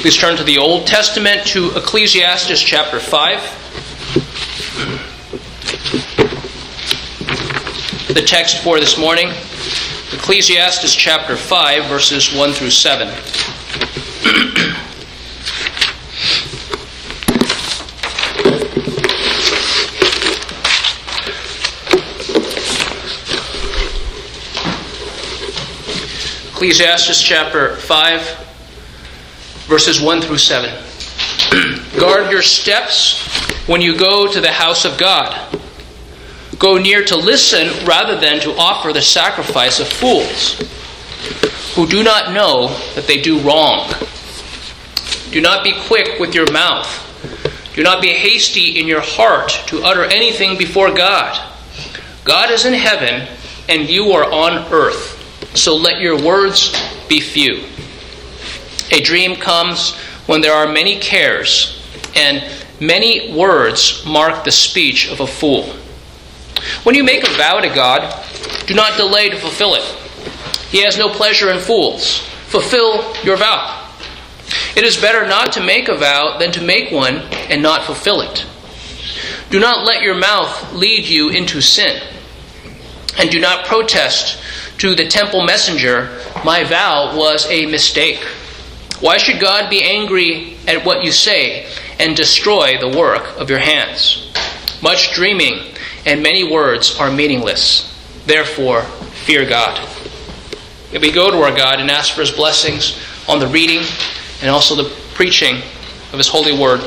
Please turn to the Old Testament to Ecclesiastes chapter 5. The text for this morning, Ecclesiastes chapter 5, verses 1 through 7. Ecclesiastes chapter 5, verses 1 through 7. Guard your steps when you go to the house of God. Go near to listen rather than to offer the sacrifice of fools, who do not know that they do wrong. Do not be quick with your mouth. Do not be hasty in your heart to utter anything before God. God is in heaven, and you are on earth so let your words be few. A dream comes when there are many cares, and many words mark the speech of a fool. When you make a vow to God, do not delay to fulfill it. He has no pleasure in fools. Fulfill your vow. It is better not to make a vow than to make one and not fulfill it. Do not let your mouth lead you into sin, and do not protest to the temple messenger, My vow was a mistake. Why should God be angry at what you say and destroy the work of your hands? Much dreaming and many words are meaningless. Therefore, fear God. If we go to our God and ask for his blessings on the reading and also the preaching of his holy word.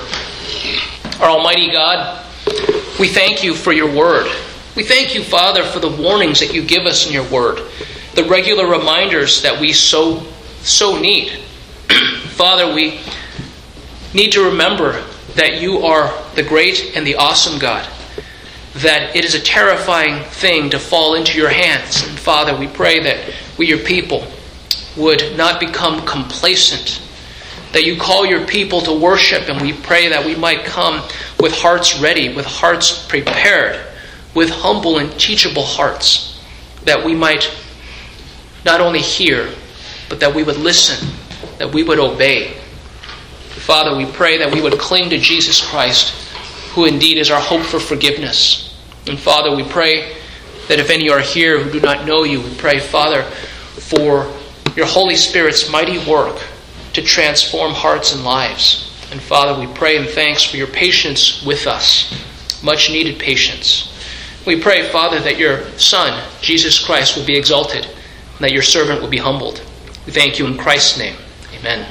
Our Almighty God, we thank you for your word. We thank you, Father, for the warnings that you give us in your word, the regular reminders that we so so need. Father, we need to remember that you are the great and the awesome God. That it is a terrifying thing to fall into your hands. And Father, we pray that we, your people, would not become complacent. That you call your people to worship, and we pray that we might come with hearts ready, with hearts prepared with humble and teachable hearts, that we might not only hear, but that we would listen, that we would obey. Father, we pray that we would cling to Jesus Christ, who indeed is our hope for forgiveness. And Father, we pray that if any are here who do not know you, we pray, Father, for your Holy Spirit's mighty work to transform hearts and lives. And Father, we pray in thanks for your patience with us, much needed patience. We pray, Father, that your Son, Jesus Christ, will be exalted, and that your servant will be humbled. We thank you in Christ's name. Amen.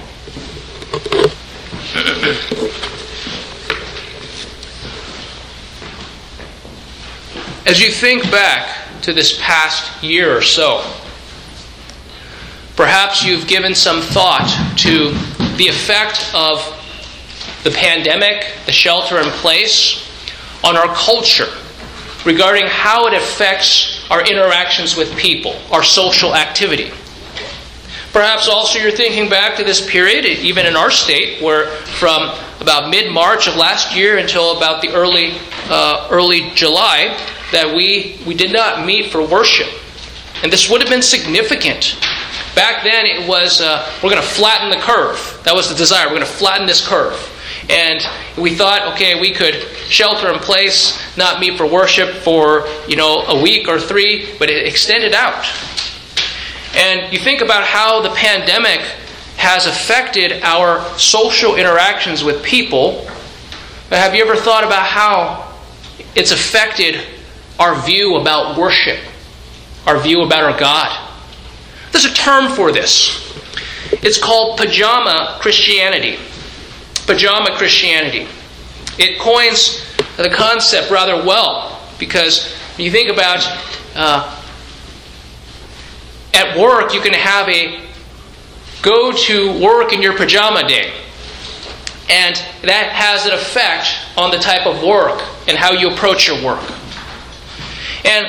As you think back to this past year or so, perhaps you've given some thought to the effect of the pandemic, the shelter in place, on our culture regarding how it affects our interactions with people, our social activity. Perhaps also you're thinking back to this period, even in our state, where from about mid March of last year until about the early, uh, early July, that we, we did not meet for worship. And this would have been significant. Back then, it was uh, we're going to flatten the curve. That was the desire. We're going to flatten this curve. And we thought, okay, we could shelter in place, not meet for worship for, you know, a week or three, but it extended out. And you think about how the pandemic has affected our social interactions with people. But have you ever thought about how it's affected our view about worship, our view about our God? There's a term for this. It's called pajama Christianity pajama Christianity. It coins the concept rather well because when you think about uh, at work, you can have a go to work in your pajama day. And that has an effect on the type of work and how you approach your work. And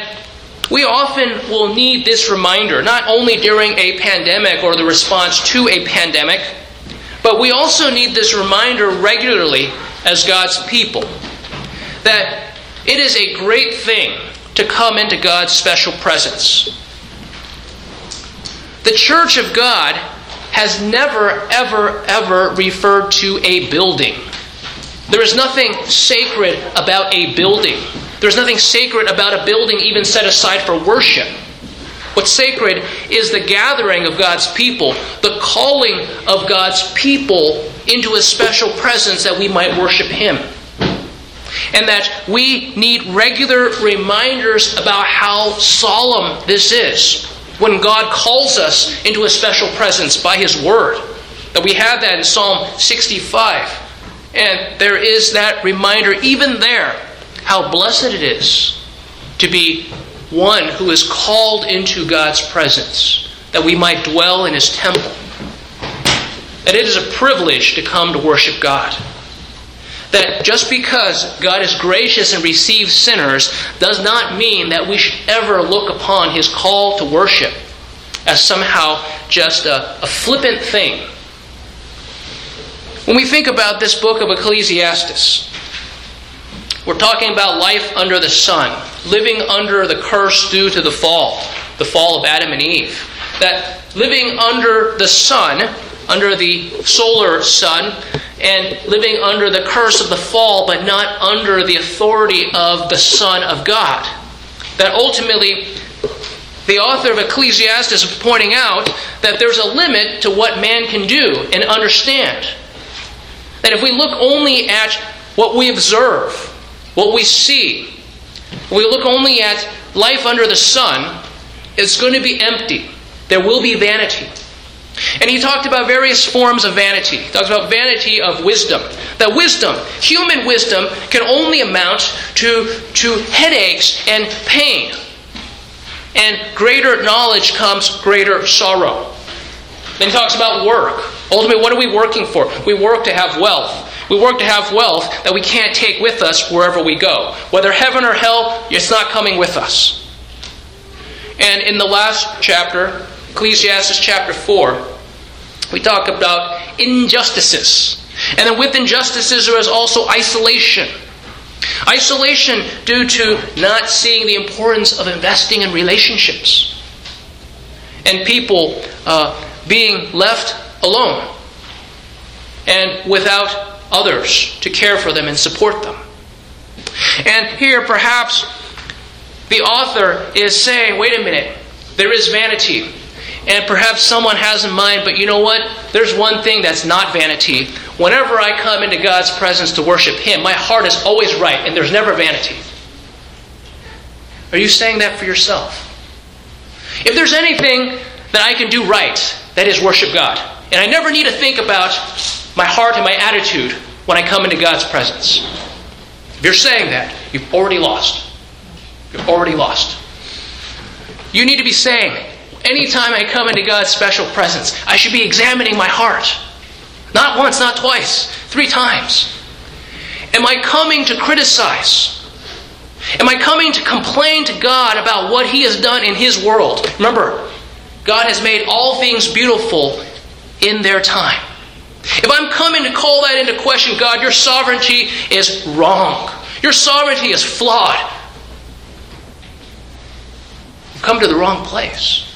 we often will need this reminder, not only during a pandemic or the response to a pandemic, but we also need this reminder regularly as God's people that it is a great thing to come into God's special presence. The church of God has never, ever, ever referred to a building. There is nothing sacred about a building. There's nothing sacred about a building even set aside for worship. What's sacred is the gathering of God's people, the calling of God's people into a special presence that we might worship Him. And that we need regular reminders about how solemn this is when God calls us into a special presence by His Word. That we have that in Psalm 65. And there is that reminder, even there, how blessed it is to be one who is called into God's presence, that we might dwell in His temple. That it is a privilege to come to worship God. That just because God is gracious and receives sinners does not mean that we should ever look upon His call to worship as somehow just a, a flippant thing. When we think about this book of Ecclesiastes, we're talking about life under the sun, living under the curse due to the fall, the fall of Adam and Eve. That living under the sun, under the solar sun, and living under the curse of the fall, but not under the authority of the Son of God. That ultimately, the author of Ecclesiastes is pointing out that there's a limit to what man can do and understand. That if we look only at what we observe, what we see, we look only at life under the sun, it's going to be empty. There will be vanity. And he talked about various forms of vanity. He talks about vanity of wisdom. That wisdom, human wisdom, can only amount to, to headaches and pain. And greater knowledge comes greater sorrow. Then he talks about work. Ultimately, what are we working for? We work to have wealth. We work to have wealth that we can't take with us wherever we go. Whether heaven or hell, it's not coming with us. And in the last chapter, Ecclesiastes chapter 4, we talk about injustices. And then with injustices, there is also isolation. Isolation due to not seeing the importance of investing in relationships. And people uh, being left alone and without others to care for them and support them. And here, perhaps, the author is saying, wait a minute, there is vanity. And perhaps someone has in mind, but you know what? There's one thing that's not vanity. Whenever I come into God's presence to worship Him, my heart is always right, and there's never vanity. Are you saying that for yourself? If there's anything that I can do right, that is worship God. And I never need to think about my heart and my attitude when I come into God's presence. If you're saying that, you've already lost. You've already lost. You need to be saying, anytime I come into God's special presence, I should be examining my heart. Not once, not twice, three times. Am I coming to criticize? Am I coming to complain to God about what He has done in His world? Remember, God has made all things beautiful in their time. If I'm coming to call that into question, God, your sovereignty is wrong. Your sovereignty is flawed. You've come to the wrong place.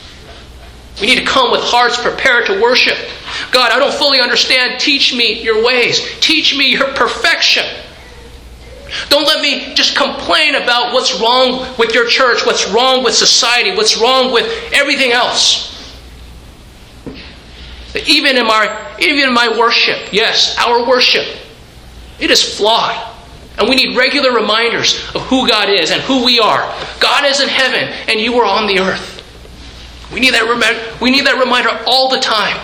We need to come with hearts prepared to worship. God, I don't fully understand. Teach me your ways. Teach me your perfection. Don't let me just complain about what's wrong with your church, what's wrong with society, what's wrong with everything else. Even in my even in my worship, yes, our worship, it is flawed. And we need regular reminders of who God is and who we are. God is in heaven and you are on the earth. We need that rem- we need that reminder all the time.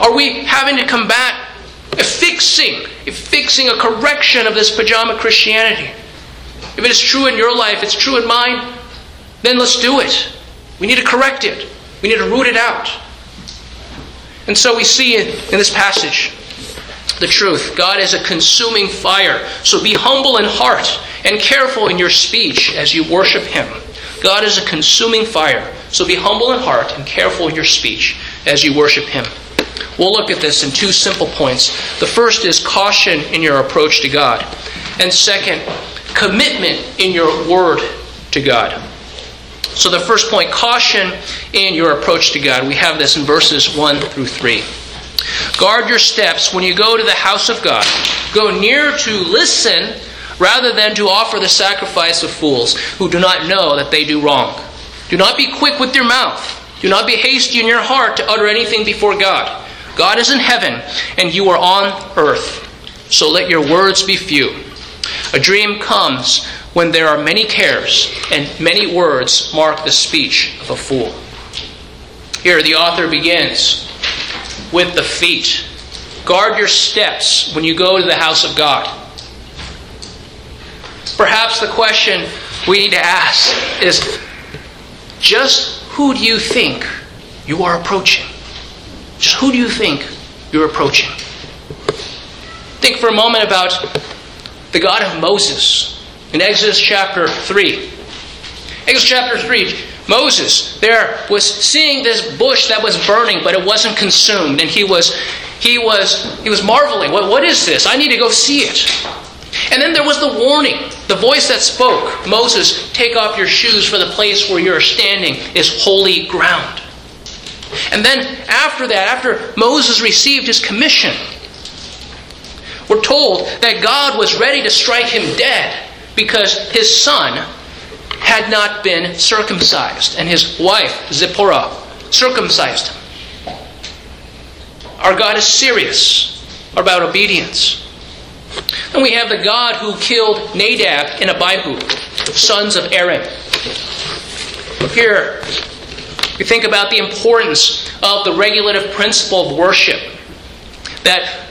Are we having to combat a fixing, a fixing, a correction of this pajama Christianity? If it is true in your life, it's true in mine, then let's do it. We need to correct it. We need to root it out. And so we see in this passage the truth. God is a consuming fire. So be humble in heart and careful in your speech as you worship Him. God is a consuming fire. So be humble in heart and careful in your speech as you worship Him. We'll look at this in two simple points. The first is caution in your approach to God, and second, commitment in your word to God. So, the first point caution in your approach to God. We have this in verses 1 through 3. Guard your steps when you go to the house of God. Go near to listen rather than to offer the sacrifice of fools who do not know that they do wrong. Do not be quick with your mouth. Do not be hasty in your heart to utter anything before God. God is in heaven, and you are on earth. So let your words be few. A dream comes when there are many cares, and many words mark the speech of a fool. Here, the author begins with the feet. Guard your steps when you go to the house of God. Perhaps the question we need to ask is just who do you think you are approaching? Just who do you think you're approaching? Think for a moment about the God of Moses in Exodus chapter 3. Exodus chapter 3, Moses there was seeing this bush that was burning, but it wasn't consumed, and he was he was he was marveling. What, what is this? I need to go see it. And then there was the warning, the voice that spoke Moses, take off your shoes, for the place where you're standing is holy ground. And then after that, after Moses received his commission, we're told that God was ready to strike him dead because his son had not been circumcised, and his wife, Zipporah, circumcised him. Our God is serious about obedience. And we have the God who killed Nadab and Abihu, sons of Aaron. Here, we think about the importance of the regulative principle of worship. That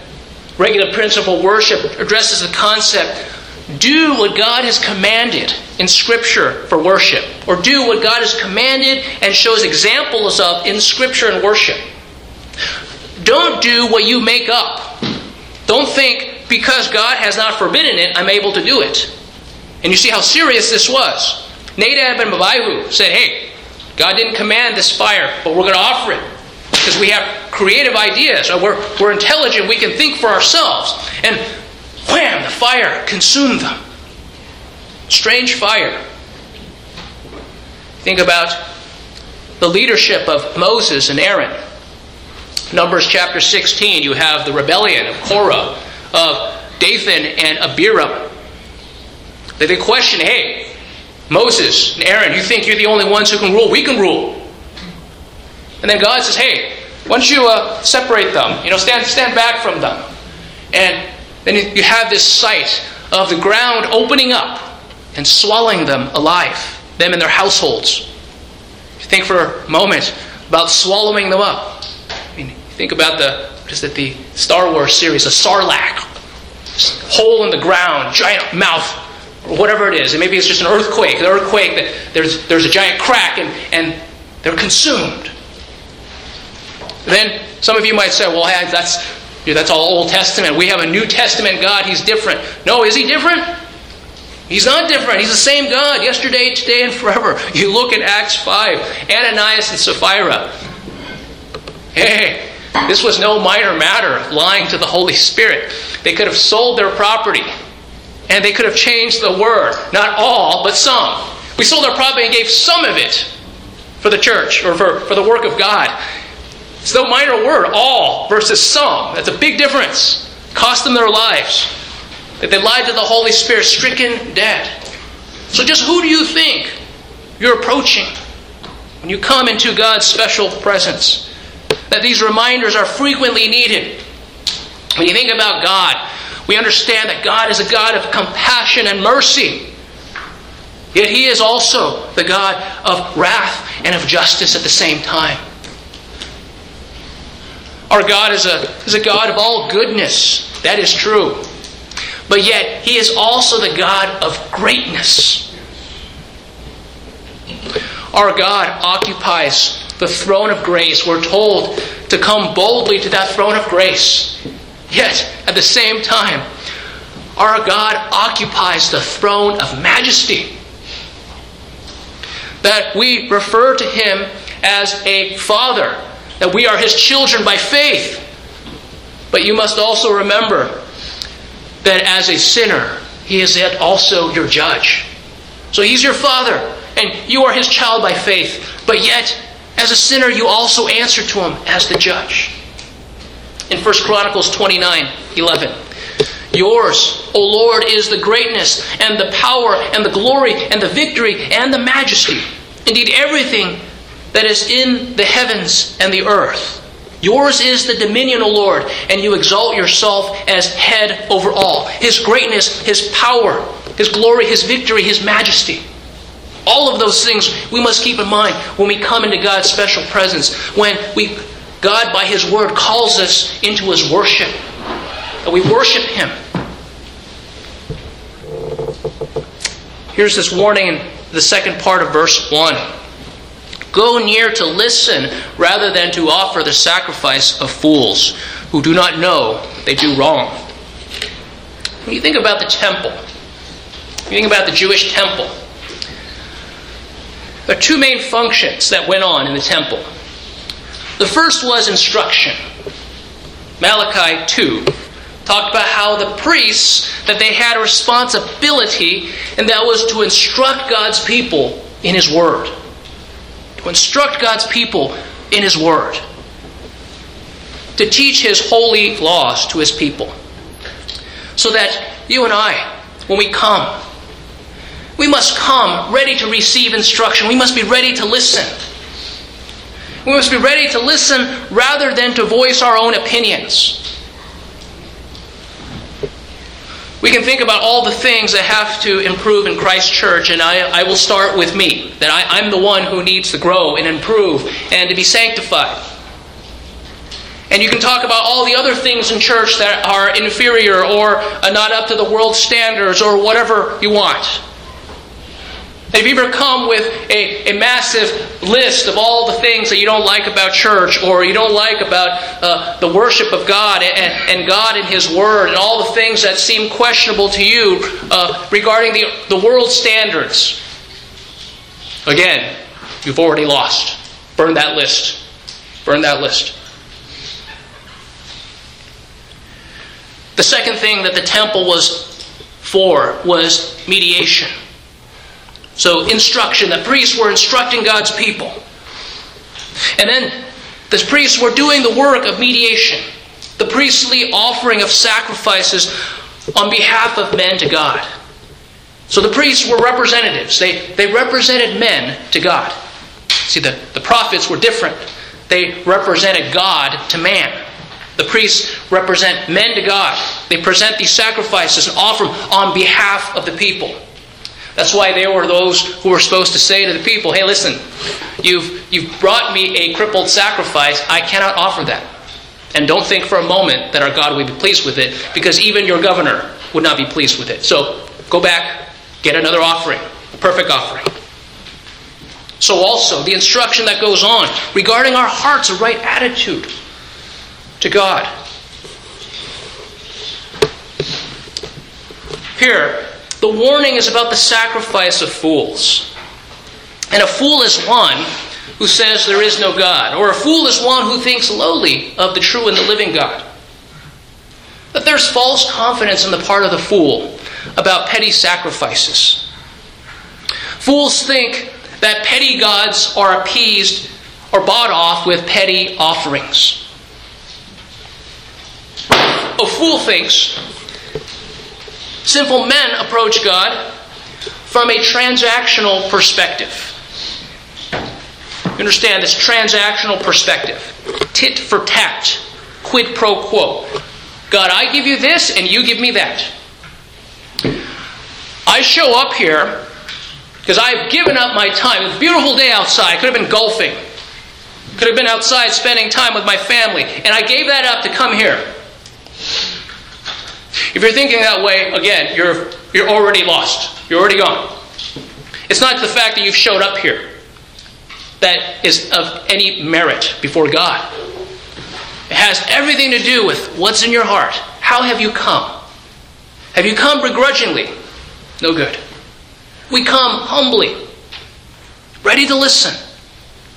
regulative principle of worship addresses the concept do what God has commanded in Scripture for worship, or do what God has commanded and shows examples of in Scripture and worship. Don't do what you make up. Don't think because God has not forbidden it, I'm able to do it. And you see how serious this was. Nadab and Abihu said, hey, God didn't command this fire, but we're going to offer it. Because we have creative ideas. We're, we're intelligent. We can think for ourselves. And wham, the fire consumed them. Strange fire. Think about the leadership of Moses and Aaron. Numbers chapter 16, you have the rebellion of Korah of Dathan and Abiram. They, they question, hey, Moses and Aaron, you think you're the only ones who can rule? We can rule. And then God says, hey, why don't you uh, separate them? You know, stand, stand back from them. And then you have this sight of the ground opening up and swallowing them alive, them and their households. Think for a moment about swallowing them up. I mean, think about the is that the Star Wars series, a Sarlacc, hole in the ground, giant mouth, or whatever it is. And maybe it's just an earthquake. An earthquake that there's there's a giant crack and, and they're consumed. Then some of you might say, well, that's that's all Old Testament. We have a New Testament God. He's different. No, is he different? He's not different. He's the same God yesterday, today, and forever. You look at Acts 5, Ananias and Sapphira. Hey, this was no minor matter, lying to the Holy Spirit. They could have sold their property and they could have changed the word. Not all, but some. We sold our property and gave some of it for the church or for, for the work of God. It's no minor word, all versus some. That's a big difference. Cost them their lives. That they lied to the Holy Spirit, stricken dead. So just who do you think you're approaching when you come into God's special presence? That these reminders are frequently needed. When you think about God, we understand that God is a God of compassion and mercy. Yet He is also the God of wrath and of justice at the same time. Our God is a, is a God of all goodness. That is true. But yet, He is also the God of greatness. Our God occupies the throne of grace. We're told to come boldly to that throne of grace. Yet, at the same time, our God occupies the throne of majesty. That we refer to Him as a Father, that we are His children by faith. But you must also remember that as a sinner, He is yet also your judge. So He's your Father, and you are his child by faith. But yet, as a sinner, you also answer to him as the judge. In 1 Chronicles 29 11. Yours, O Lord, is the greatness and the power and the glory and the victory and the majesty. Indeed, everything that is in the heavens and the earth. Yours is the dominion, O Lord, and you exalt yourself as head over all. His greatness, His power, His glory, His victory, His majesty. All of those things we must keep in mind when we come into God's special presence, when we, God, by His Word, calls us into His worship. And we worship Him. Here's this warning in the second part of verse 1. Go near to listen rather than to offer the sacrifice of fools who do not know they do wrong. When you think about the temple, you think about the Jewish temple, there are two main functions that went on in the temple. The first was instruction. Malachi 2 talked about how the priests that they had a responsibility and that was to instruct God's people in his word to instruct God's people in His Word, to teach His holy laws to His people. So that you and I, when we come, we must come ready to receive instruction. We must be ready to listen. We must be ready to listen rather than to voice our own opinions. We can think about all the things that have to improve in Christ Church, and I, I will start with me. That I, I'm the one who needs to grow and improve and to be sanctified. And you can talk about all the other things in church that are inferior or uh, not up to the world standards or whatever you want. Have you ever come with a, a massive list of all the things that you don't like about church or you don't like about uh, the worship of God and, and, God and His Word and all the things that seem questionable to you uh, regarding the, the world standards? Again, you've already lost. Burn that list. Burn that list. The second thing that the temple was for was mediation. So, instruction. The priests were instructing God's people. And then the priests were doing the work of mediation, the priestly offering of sacrifices on behalf of men to God. So the priests were representatives, they, they represented men to God. See, the, the prophets were different, they represented God to man. The priests represent men to God. They present these sacrifices and offer them on behalf of the people. That's why they were those who were supposed to say to the people, hey, listen, you've, you've brought me a crippled sacrifice. I cannot offer that. And don't think for a moment that our God would be pleased with it, because even your governor would not be pleased with it. So go back, get another offering, a perfect offering. So, also, the instruction that goes on regarding our hearts, a right attitude to God. Here, the warning is about the sacrifice of fools. And a fool is one who says there is no God, or a fool is one who thinks lowly of the true and the living God. But there's false confidence on the part of the fool about petty sacrifices. Fools think that petty gods are appeased or bought off with petty offerings. A fool thinks Simple men approach God from a transactional perspective. You understand this transactional perspective tit for tat, quid pro quo. God, I give you this and you give me that. I show up here because I've given up my time. It's a beautiful day outside. I could have been golfing. Could have been outside spending time with my family. And I gave that up to come here. If you're thinking that way, again, you're, you're already lost. You're already gone. It's not the fact that you've showed up here that is of any merit before God. It has everything to do with what's in your heart. How have you come? Have you come begrudgingly? No good. We come humbly, ready to listen,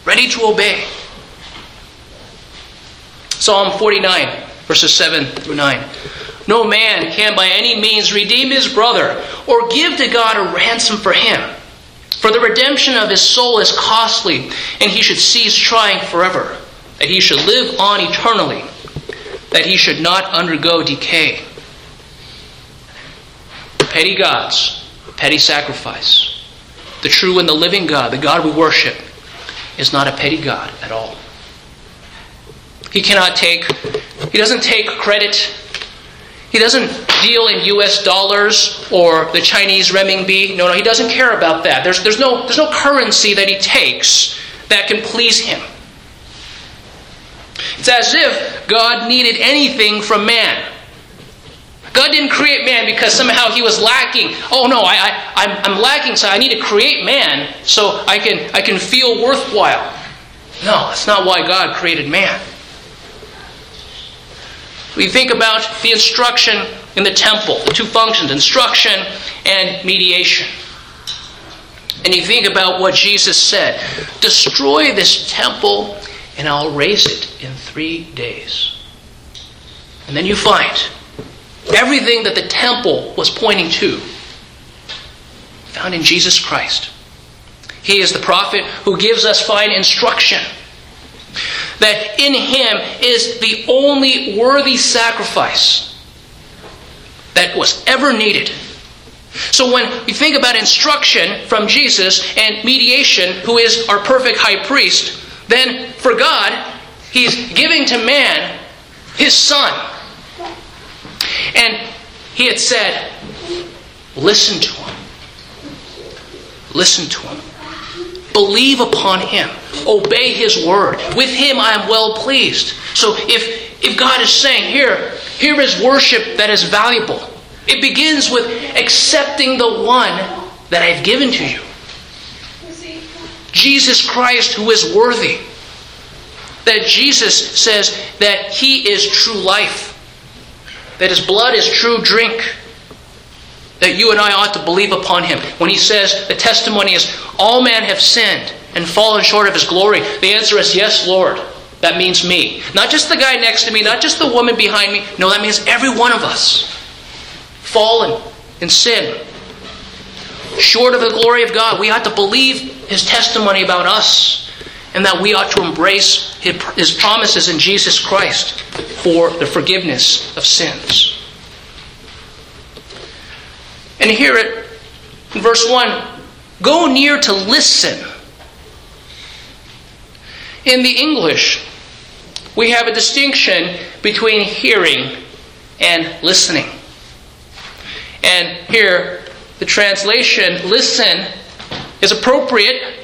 ready to obey. Psalm 49, verses 7 through 9. No man can by any means redeem his brother or give to God a ransom for him. For the redemption of his soul is costly, and he should cease trying forever, that he should live on eternally, that he should not undergo decay. Petty gods, petty sacrifice. The true and the living God, the God we worship, is not a petty God at all. He cannot take, he doesn't take credit. He doesn't deal in US dollars or the Chinese renminbi. No, no, he doesn't care about that. There's, there's, no, there's no currency that he takes that can please him. It's as if God needed anything from man. God didn't create man because somehow he was lacking. Oh no, I, I, I'm, I'm lacking, so I need to create man so I can, I can feel worthwhile. No, that's not why God created man. We think about the instruction in the temple, the two functions, instruction and mediation. And you think about what Jesus said destroy this temple, and I'll raise it in three days. And then you find everything that the temple was pointing to found in Jesus Christ. He is the prophet who gives us fine instruction that in Him is the only worthy sacrifice that was ever needed. So when we think about instruction from Jesus and mediation, who is our perfect high priest, then for God, He's giving to man His Son. And He had said, Listen to Him. Listen to Him. Believe upon him. Obey his word. With him I am well pleased. So if, if God is saying, here, here is worship that is valuable, it begins with accepting the one that I've given to you. Jesus Christ, who is worthy. That Jesus says that he is true life, that his blood is true drink that you and I ought to believe upon him. When he says the testimony is, all men have sinned and fallen short of his glory, the answer is, yes, Lord. That means me. Not just the guy next to me, not just the woman behind me. No, that means every one of us. Fallen in sin. Short of the glory of God. We ought to believe his testimony about us and that we ought to embrace his promises in Jesus Christ for the forgiveness of sins. And hear it in verse 1 Go near to listen. In the English, we have a distinction between hearing and listening. And here, the translation listen is appropriate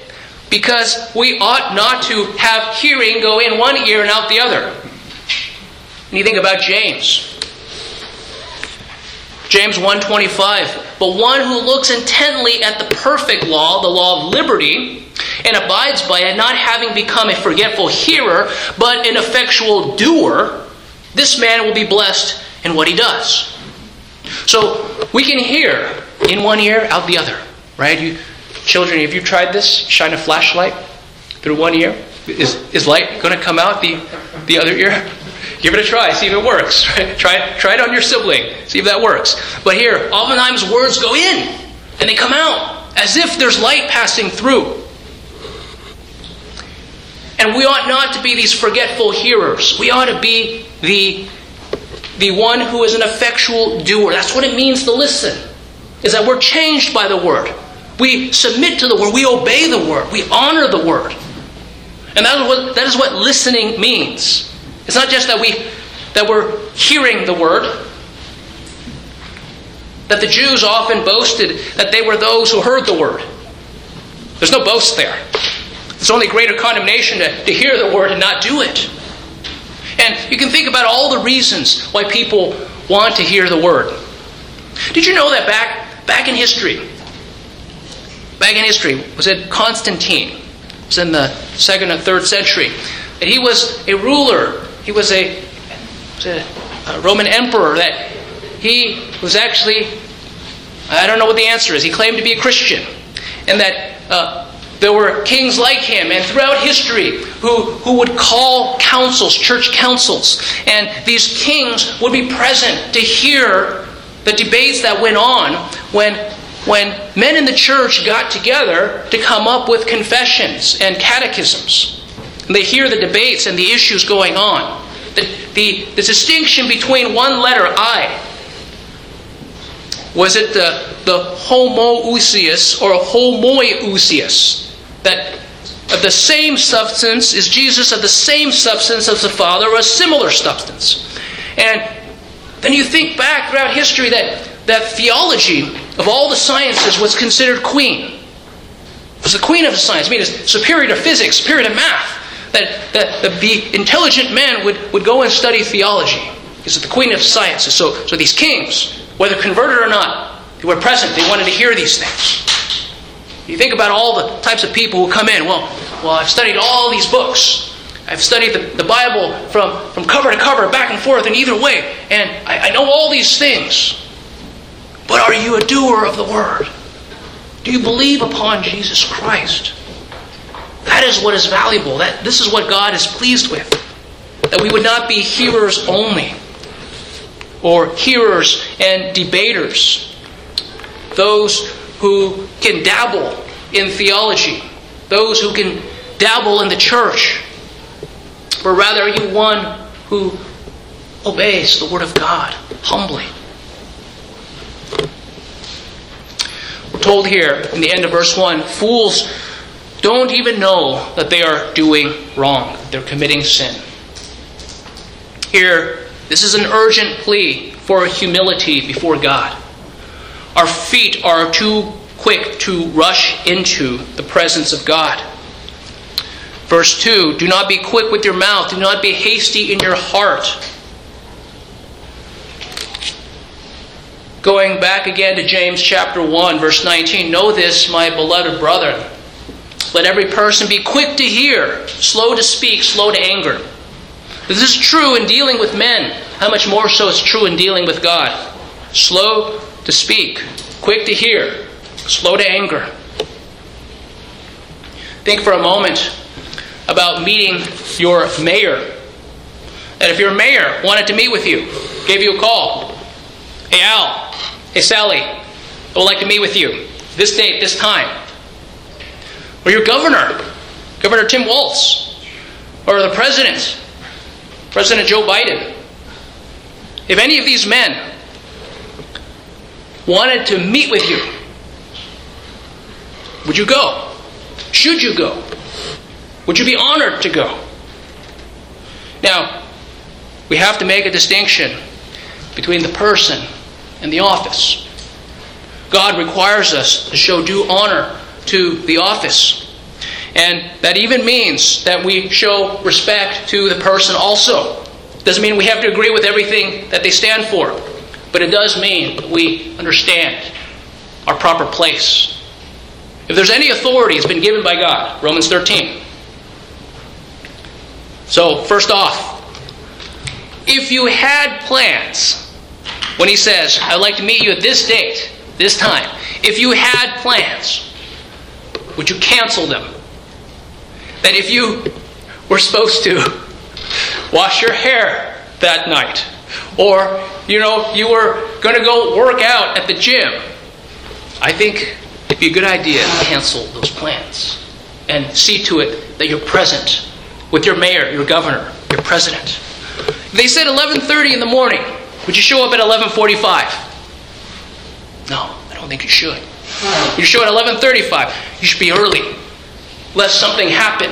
because we ought not to have hearing go in one ear and out the other. When you think about James, James 1:25 But one who looks intently at the perfect law the law of liberty and abides by it not having become a forgetful hearer but an effectual doer this man will be blessed in what he does. So we can hear in one ear out the other, right? You children have you tried this? Shine a flashlight through one ear? Is is light going to come out the the other ear? Give it a try, see if it works. Try, try it on your sibling, see if that works. But here, oftentimes words go in and they come out as if there's light passing through. And we ought not to be these forgetful hearers. We ought to be the, the one who is an effectual doer. That's what it means to listen, is that we're changed by the word. We submit to the word. We obey the word. We honor the word. And that is what, that is what listening means. It's not just that we that we're hearing the word. That the Jews often boasted that they were those who heard the word. There's no boast there. It's only greater condemnation to, to hear the word and not do it. And you can think about all the reasons why people want to hear the word. Did you know that back back in history, back in history, was it Constantine? It was in the second or third century. And he was a ruler he was a, a, a Roman emperor that he was actually, I don't know what the answer is, he claimed to be a Christian. And that uh, there were kings like him and throughout history who, who would call councils, church councils. And these kings would be present to hear the debates that went on when when men in the church got together to come up with confessions and catechisms. And they hear the debates and the issues going on. The, the, the distinction between one letter, I, was it the, the homoousios or homoiousios? That of the same substance is Jesus of the same substance as the Father or a similar substance? And then you think back throughout history that, that theology of all the sciences was considered queen. It was the queen of the science. I mean, it's superior to physics, superior to math. That, that, that the intelligent man would, would go and study theology. Because it's the queen of sciences. So, so these kings, whether converted or not, they were present. They wanted to hear these things. You think about all the types of people who come in. Well, well, I've studied all these books. I've studied the, the Bible from, from cover to cover, back and forth, in either way, and I, I know all these things. But are you a doer of the Word? Do you believe upon Jesus Christ? That is what is valuable. That, this is what God is pleased with. That we would not be hearers only, or hearers and debaters. Those who can dabble in theology, those who can dabble in the church, but rather are you one who obeys the Word of God humbly? We're told here in the end of verse 1 fools don't even know that they are doing wrong, they're committing sin. Here, this is an urgent plea for humility before God. Our feet are too quick to rush into the presence of God. Verse 2 Do not be quick with your mouth, do not be hasty in your heart. Going back again to James chapter 1, verse 19 Know this, my beloved brethren. Let every person be quick to hear, slow to speak, slow to anger. This is true in dealing with men. How much more so is true in dealing with God? Slow to speak, quick to hear, slow to anger. Think for a moment about meeting your mayor. And if your mayor wanted to meet with you, gave you a call, hey Al, hey Sally, I would like to meet with you this date, this time. Or your governor, Governor Tim Walz, or the president, President Joe Biden. If any of these men wanted to meet with you, would you go? Should you go? Would you be honored to go? Now, we have to make a distinction between the person and the office. God requires us to show due honor to the office. And that even means that we show respect to the person also. Doesn't mean we have to agree with everything that they stand for, but it does mean we understand our proper place. If there's any authority, it's been given by God. Romans 13. So, first off, if you had plans, when he says, I'd like to meet you at this date, this time, if you had plans, would you cancel them? That if you were supposed to wash your hair that night, or, you know, you were going to go work out at the gym, I think it'd be a good idea to cancel those plans and see to it that you're present with your mayor, your governor, your president. They said 11:30 in the morning. Would you show up at 11:45? No, I don't think you should. You show at 11:35. You should be early, lest something happen.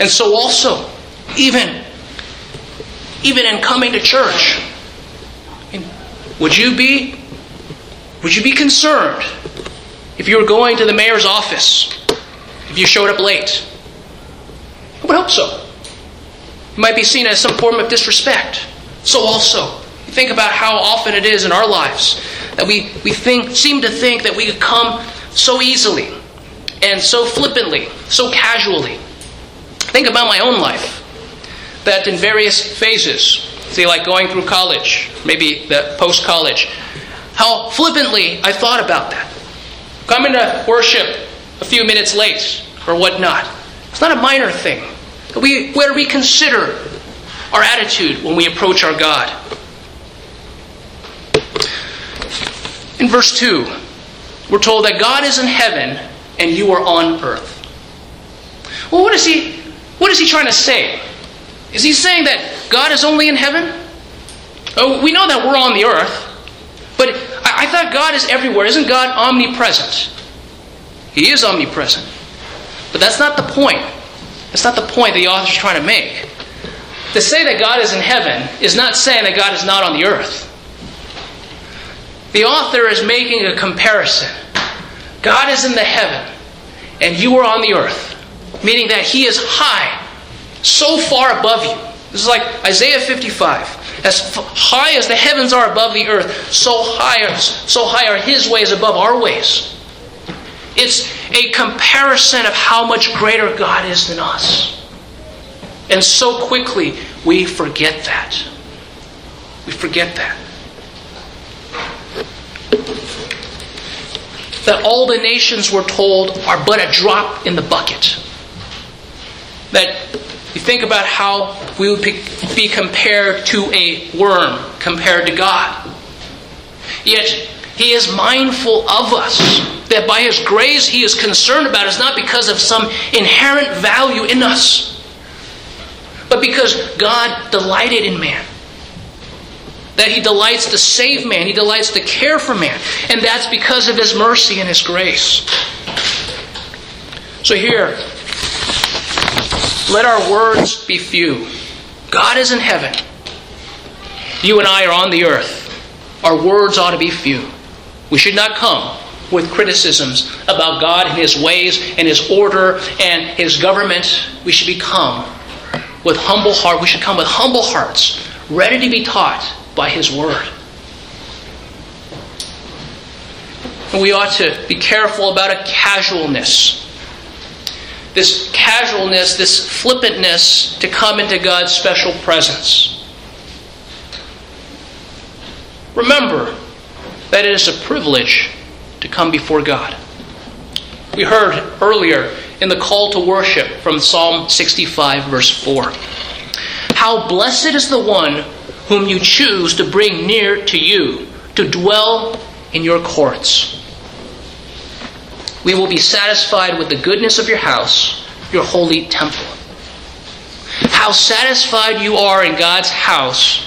And so also, even even in coming to church, would you be would you be concerned if you were going to the mayor's office if you showed up late? I would hope so. It might be seen as some form of disrespect. So also, think about how often it is in our lives that we, we think, seem to think that we could come so easily and so flippantly, so casually. Think about my own life. That in various phases, say like going through college, maybe the post college, how flippantly I thought about that. Coming to worship a few minutes late or whatnot. It's not a minor thing. We, where we consider our attitude when we approach our God. In verse 2, we're told that God is in heaven and you are on earth. Well, what is he what is he trying to say? Is he saying that God is only in heaven? Oh, we know that we're on the earth, but I, I thought God is everywhere. Isn't God omnipresent? He is omnipresent. But that's not the point. That's not the point the author is trying to make. To say that God is in heaven is not saying that God is not on the earth. The author is making a comparison. God is in the heaven, and you are on the earth, meaning that He is high, so far above you. This is like Isaiah 55. As high as the heavens are above the earth, so high, so high are His ways above our ways. It's a comparison of how much greater God is than us. And so quickly we forget that. We forget that. That all the nations we're told are but a drop in the bucket. That you think about how we would be compared to a worm compared to God. Yet He is mindful of us. That by His grace He is concerned about us not because of some inherent value in us, but because God delighted in man. That He delights to save man, He delights to care for man. And that's because of His mercy and His grace. So here, let our words be few. God is in heaven. You and I are on the earth. Our words ought to be few. We should not come with criticisms about God and His ways and His order and His government. We should become with humble heart. We should come with humble hearts, ready to be taught by His Word. And we ought to be careful about a casualness. This casualness, this flippantness to come into God's special presence. Remember that it is a privilege to come before God. We heard earlier in the call to worship from Psalm 65, verse 4. How blessed is the one whom you choose to bring near to you, to dwell in your courts. We will be satisfied with the goodness of your house, your holy temple. How satisfied you are in God's house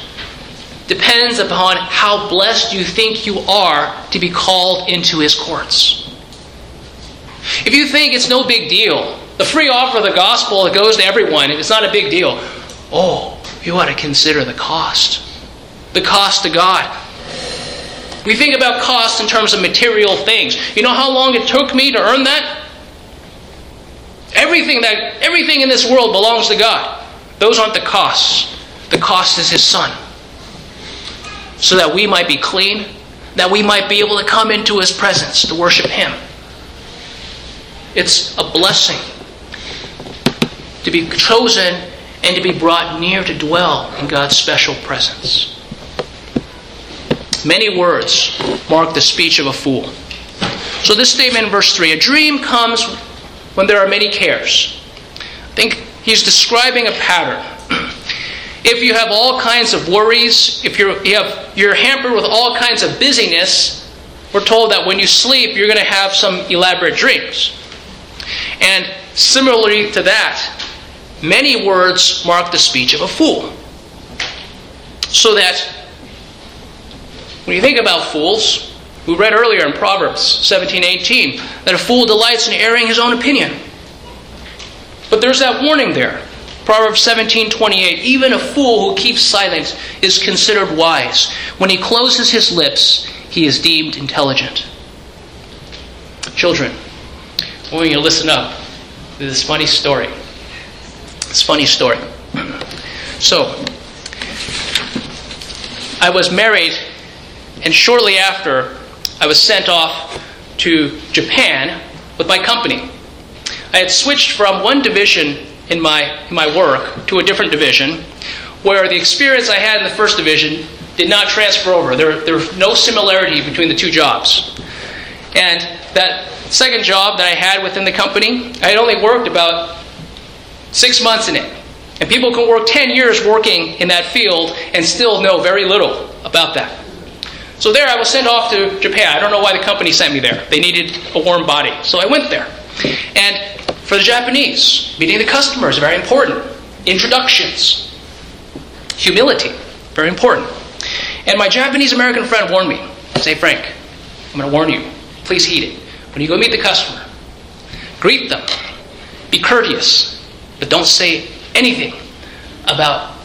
depends upon how blessed you think you are to be called into his courts. If you think it's no big deal, the free offer of the gospel that goes to everyone, it's not a big deal. Oh, you ought to consider the cost. The cost to God. We think about cost in terms of material things. You know how long it took me to earn that? Everything that everything in this world belongs to God. Those aren't the costs. The cost is his son so that we might be clean, that we might be able to come into His presence to worship Him. It's a blessing to be chosen and to be brought near to dwell in God's special presence. Many words mark the speech of a fool. So, this statement in verse 3 a dream comes when there are many cares. I think he's describing a pattern. if you have all kinds of worries, if you're, you have, you're hampered with all kinds of busyness, we're told that when you sleep, you're going to have some elaborate dreams. And similarly to that, many words mark the speech of a fool. So that when you think about fools, we read earlier in Proverbs 17 18 that a fool delights in airing his own opinion. But there's that warning there. Proverbs 17:28 Even a fool who keeps silent is considered wise. When he closes his lips, he is deemed intelligent. Children, I want you to listen up to this funny story. This funny story. So, I was married, and shortly after, I was sent off to Japan with my company. I had switched from one division in my, in my work to a different division where the experience I had in the first division did not transfer over. There, there was no similarity between the two jobs. And that second job that I had within the company, I had only worked about six months in it. And people can work 10 years working in that field and still know very little about that. So there I was sent off to Japan. I don't know why the company sent me there. They needed a warm body. So I went there. And for the Japanese, meeting the customers, very important. Introductions. Humility, very important. And my Japanese American friend warned me. Say, Frank, I'm going to warn you. Please heed it. When you go meet the customer, greet them. Be courteous. But don't say anything about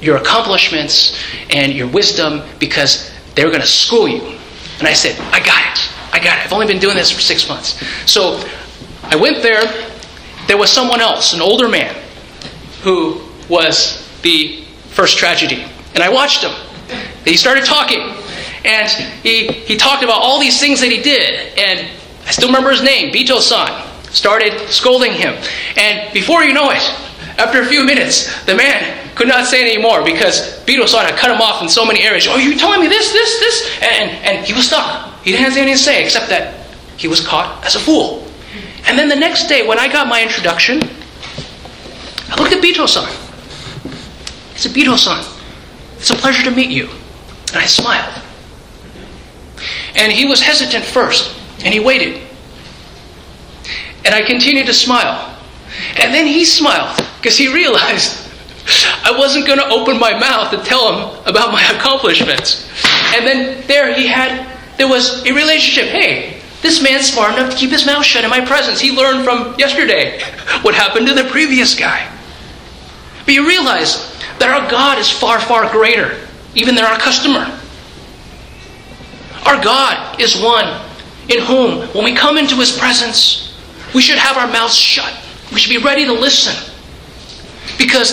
your accomplishments and your wisdom because they're going to school you. And I said, I got it. I got it. I've only been doing this for six months. So I went there. There was someone else, an older man, who was the first tragedy. And I watched him. He started talking. And he, he talked about all these things that he did. And I still remember his name, Bito san. Started scolding him. And before you know it, after a few minutes, the man could not say anymore because Bito san had cut him off in so many areas. Oh, you're telling me this, this, this? And, and he was stuck. He didn't have anything to say except that he was caught as a fool. And then the next day, when I got my introduction, I looked at Bito san. I said, Bito san, it's a pleasure to meet you. And I smiled. And he was hesitant first, and he waited. And I continued to smile. And then he smiled because he realized I wasn't going to open my mouth to tell him about my accomplishments. And then there he had, there was a relationship. Hey, this man's smart enough to keep his mouth shut in my presence. He learned from yesterday what happened to the previous guy. But you realize that our God is far, far greater even than our customer. Our God is one in whom, when we come into his presence, we should have our mouths shut. We should be ready to listen. Because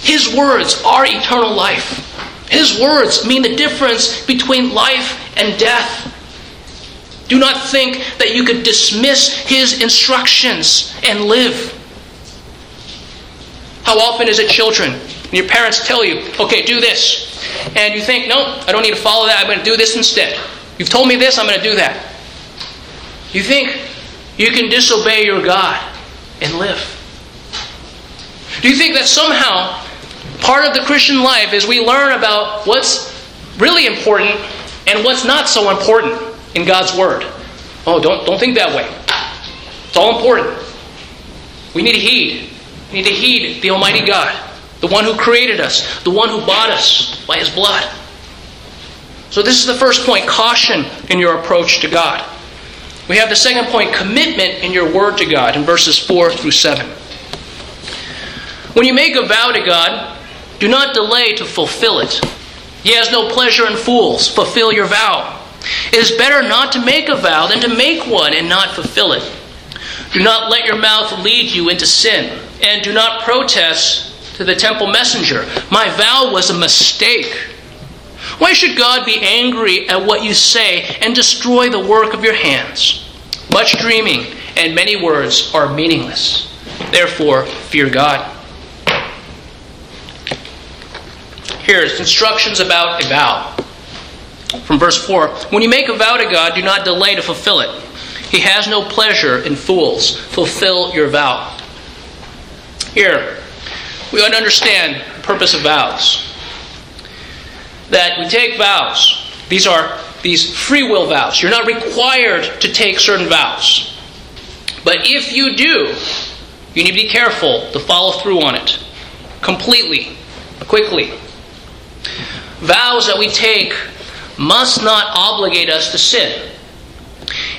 his words are eternal life. His words mean the difference between life and death. Do not think that you could dismiss his instructions and live. How often is it, children, your parents tell you, okay, do this, and you think, no, I don't need to follow that, I'm going to do this instead. You've told me this, I'm going to do that. You think you can disobey your God and live. Do you think that somehow part of the Christian life is we learn about what's really important and what's not so important in God's Word? Oh, don't, don't think that way. It's all important. We need to heed. We need to heed the Almighty God, the one who created us, the one who bought us by His blood. So, this is the first point caution in your approach to God. We have the second point commitment in your word to God in verses 4 through 7. When you make a vow to God, do not delay to fulfill it. He has no pleasure in fools. Fulfill your vow. It is better not to make a vow than to make one and not fulfill it. Do not let your mouth lead you into sin, and do not protest to the temple messenger. My vow was a mistake. Why should God be angry at what you say and destroy the work of your hands? Much dreaming and many words are meaningless. Therefore, fear God. Here's instructions about a vow. From verse 4 When you make a vow to God, do not delay to fulfill it. He has no pleasure in fools. Fulfill your vow. Here, we understand the purpose of vows. That we take vows. These are these free will vows. You're not required to take certain vows. But if you do, you need to be careful to follow through on it completely, quickly. Vows that we take must not obligate us to sin.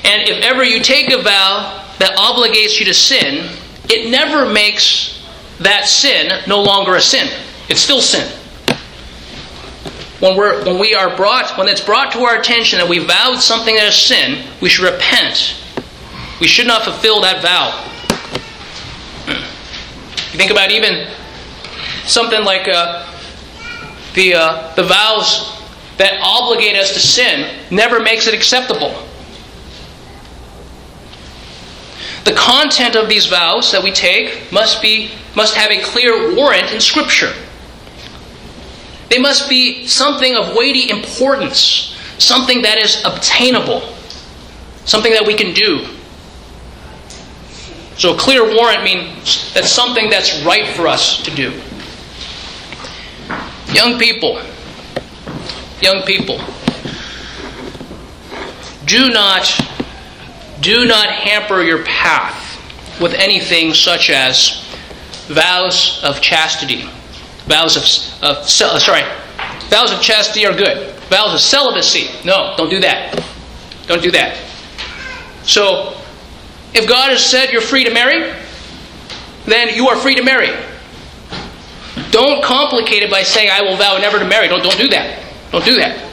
And if ever you take a vow that obligates you to sin, it never makes that sin no longer a sin. It's still sin. When, we're, when we are brought, when it's brought to our attention that we vowed something is sin, we should repent. We should not fulfill that vow. You think about even something like uh, the, uh, the vows that obligate us to sin never makes it acceptable. The content of these vows that we take must be must have a clear warrant in Scripture. They must be something of weighty importance, something that is obtainable, something that we can do. So a clear warrant means that's something that's right for us to do. Young people, young people, do not do not hamper your path with anything such as vows of chastity. Vows of, of uh, sorry, vows of chastity are good. Vows of celibacy, no, don't do that. Don't do that. So, if God has said you're free to marry, then you are free to marry. Don't complicate it by saying, I will vow never to marry. Don't, don't do that. Don't do that.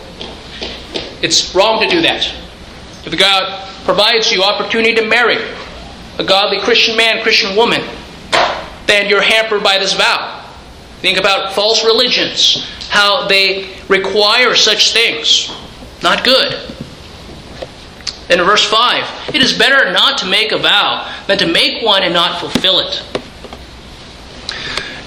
It's wrong to do that. If God provides you opportunity to marry a godly Christian man, Christian woman, then you're hampered by this vow. Think about false religions, how they require such things. Not good. In verse 5, it is better not to make a vow than to make one and not fulfill it.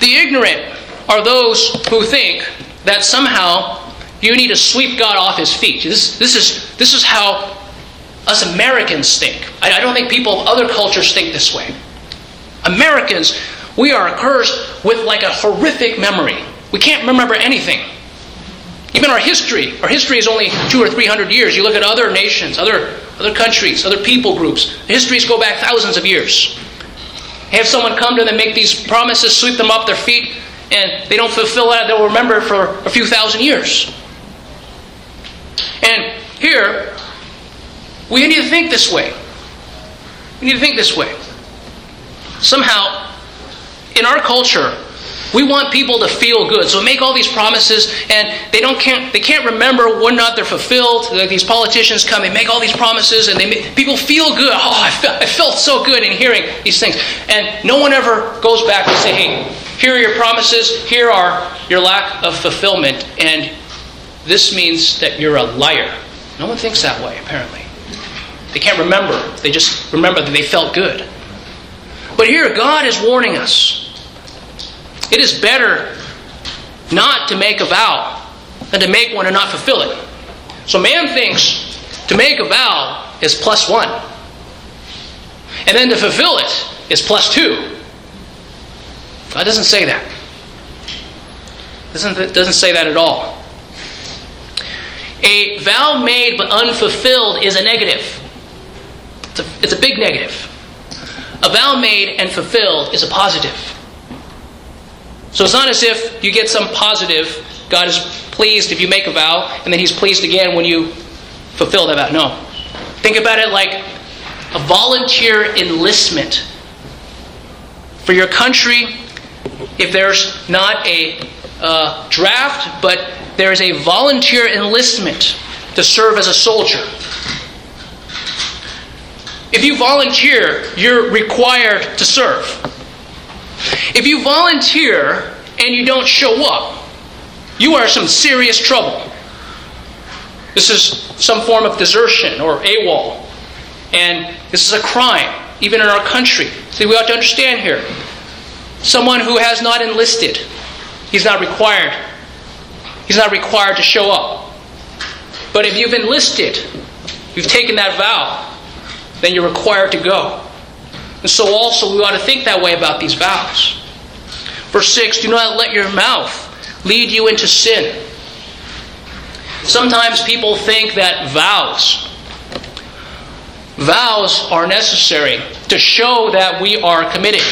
The ignorant are those who think that somehow you need to sweep God off his feet. This, this, is, this is how us Americans think. I, I don't think people of other cultures think this way. Americans, we are cursed with like a horrific memory. We can't remember anything. Even our history, our history is only two or three hundred years. You look at other nations, other, other countries, other people groups, histories go back thousands of years. Have someone come to them, make these promises, sweep them off their feet, and they don't fulfill that, they'll remember for a few thousand years. And here, we need to think this way. We need to think this way. Somehow, in our culture, we want people to feel good. So make all these promises, and they don't can't they can't remember or not they're fulfilled. Like these politicians come, they make all these promises, and they make, people feel good. Oh, I felt, I felt so good in hearing these things. And no one ever goes back and say, "Hey, here are your promises. Here are your lack of fulfillment." And this means that you're a liar. No one thinks that way, apparently. They can't remember. They just remember that they felt good. But here, God is warning us. It is better not to make a vow than to make one and not fulfill it. So man thinks to make a vow is plus one. And then to fulfill it is plus two. God doesn't say that. Doesn't, doesn't say that at all. A vow made but unfulfilled is a negative. It's a, it's a big negative. A vow made and fulfilled is a positive. So it's not as if you get some positive, God is pleased if you make a vow, and then He's pleased again when you fulfill that vow. No. Think about it like a volunteer enlistment. For your country, if there's not a uh, draft, but there is a volunteer enlistment to serve as a soldier. If you volunteer, you're required to serve. If you volunteer and you don't show up, you are some serious trouble. This is some form of desertion or AWOL. And this is a crime, even in our country. See, we ought to understand here. Someone who has not enlisted, he's not required. He's not required to show up. But if you've enlisted, you've taken that vow, then you're required to go. And so also we ought to think that way about these vows. Verse 6 Do not let your mouth lead you into sin. Sometimes people think that vows vows are necessary to show that we are committed.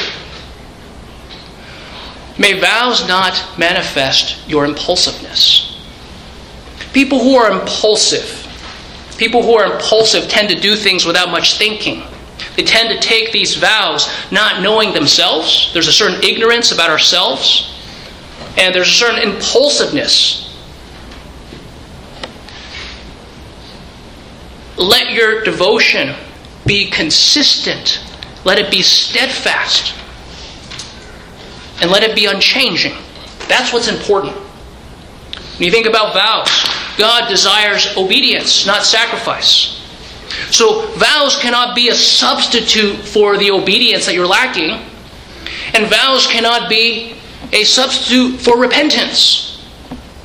May vows not manifest your impulsiveness. People who are impulsive People who are impulsive tend to do things without much thinking. They tend to take these vows not knowing themselves. There's a certain ignorance about ourselves, and there's a certain impulsiveness. Let your devotion be consistent, let it be steadfast, and let it be unchanging. That's what's important. When you think about vows, God desires obedience, not sacrifice. So vows cannot be a substitute for the obedience that you're lacking, and vows cannot be a substitute for repentance.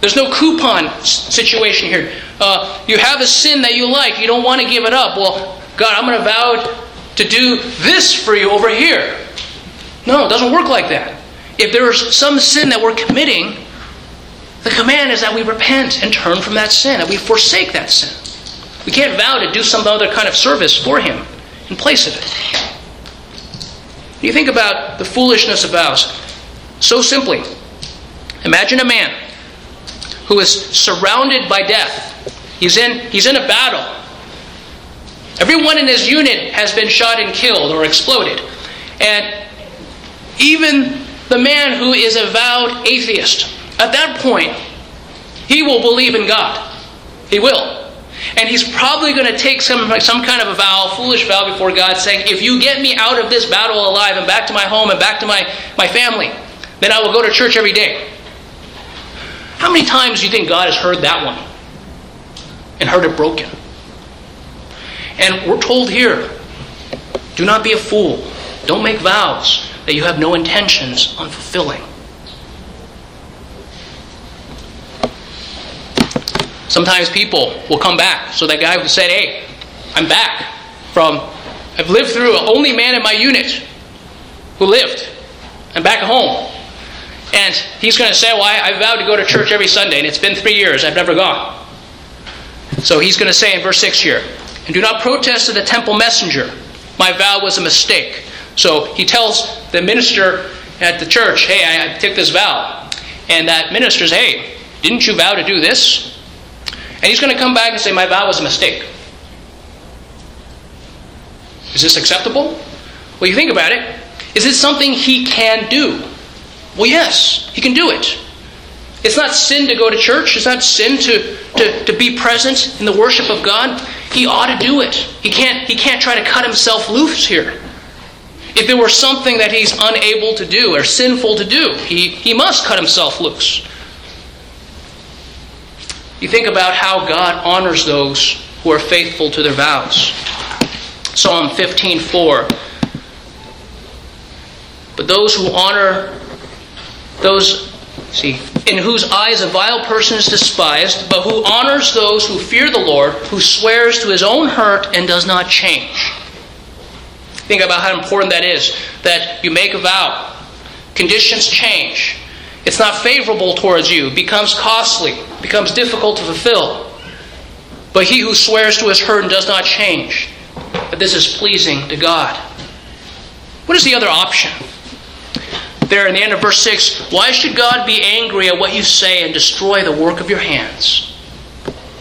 There's no coupon situation here. Uh, you have a sin that you like, you don't want to give it up. Well, God, I'm going to vow to do this for you over here. No, it doesn't work like that. If there's some sin that we're committing, the command is that we repent and turn from that sin, that we forsake that sin. We can't vow to do some other kind of service for Him in place of it. You think about the foolishness of vows. So simply, imagine a man who is surrounded by death. He's in, he's in a battle. Everyone in his unit has been shot and killed or exploded. And even the man who is a vowed atheist, at that point, he will believe in God. He will. And he's probably going to take some, some kind of a vow, foolish vow before God, saying, If you get me out of this battle alive and back to my home and back to my, my family, then I will go to church every day. How many times do you think God has heard that one and heard it broken? And we're told here do not be a fool. Don't make vows that you have no intentions on fulfilling. Sometimes people will come back. So that guy who said, Hey, I'm back from, I've lived through, only man in my unit who lived. I'm back home. And he's going to say, Well, I, I vowed to go to church every Sunday, and it's been three years. I've never gone. So he's going to say in verse 6 here, And do not protest to the temple messenger. My vow was a mistake. So he tells the minister at the church, Hey, I, I took this vow. And that minister says, Hey, didn't you vow to do this? And he's going to come back and say, My vow was a mistake. Is this acceptable? Well, you think about it. Is it something he can do? Well, yes, he can do it. It's not sin to go to church. It's not sin to, to, to be present in the worship of God. He ought to do it. He can't, he can't try to cut himself loose here. If it were something that he's unable to do or sinful to do, he, he must cut himself loose. You think about how God honors those who are faithful to their vows. Psalm 15:4 But those who honor those see in whose eyes a vile person is despised, but who honors those who fear the Lord, who swears to his own hurt and does not change. Think about how important that is. That you make a vow, conditions change, it's not favorable towards you, becomes costly, becomes difficult to fulfill. But he who swears to his and does not change, that this is pleasing to God. What is the other option? There in the end of verse 6, why should God be angry at what you say and destroy the work of your hands?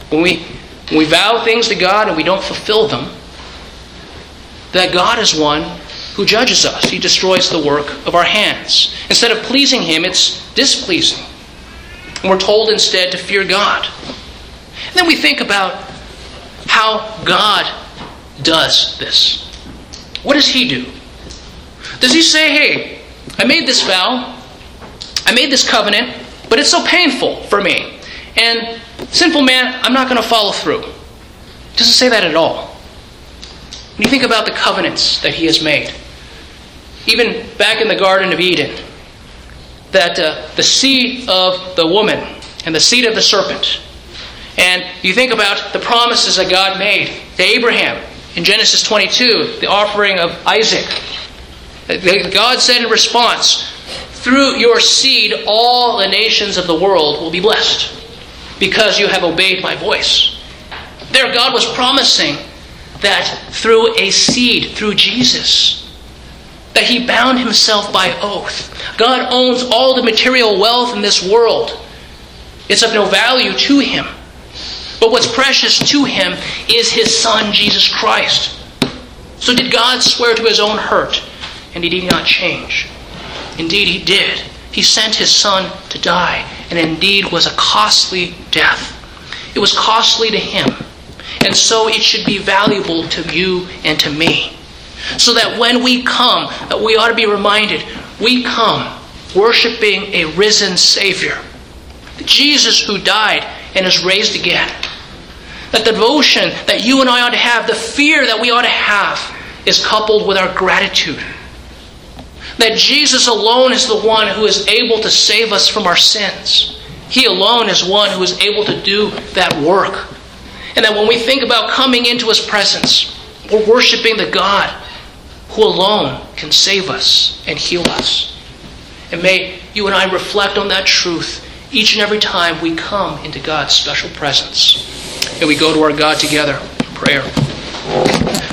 When we, when we vow things to God and we don't fulfill them, that God is one who judges us. He destroys the work of our hands. Instead of pleasing Him, it's displeasing. And we're told instead to fear God. And then we think about how God does this. What does He do? Does He say, hey, I made this vow, I made this covenant, but it's so painful for me. And sinful man, I'm not going to follow through. Doesn't say that at all. When you think about the covenants that he has made, even back in the Garden of Eden, that uh, the seed of the woman and the seed of the serpent, and you think about the promises that God made to Abraham in Genesis 22, the offering of Isaac. God said in response, Through your seed, all the nations of the world will be blessed because you have obeyed my voice. There, God was promising that through a seed, through Jesus, that he bound himself by oath. God owns all the material wealth in this world. It's of no value to him. But what's precious to him is his son, Jesus Christ. So did God swear to his own hurt, and he did not change? Indeed, he did. He sent his son to die, and indeed was a costly death. It was costly to him, and so it should be valuable to you and to me. So that when we come, uh, we ought to be reminded, we come worshiping a risen Savior. Jesus who died and is raised again. That the devotion that you and I ought to have, the fear that we ought to have, is coupled with our gratitude. That Jesus alone is the one who is able to save us from our sins. He alone is one who is able to do that work. And that when we think about coming into His presence, we're worshiping the God who alone can save us and heal us. And may you and I reflect on that truth each and every time we come into God's special presence and we go to our God together. In prayer.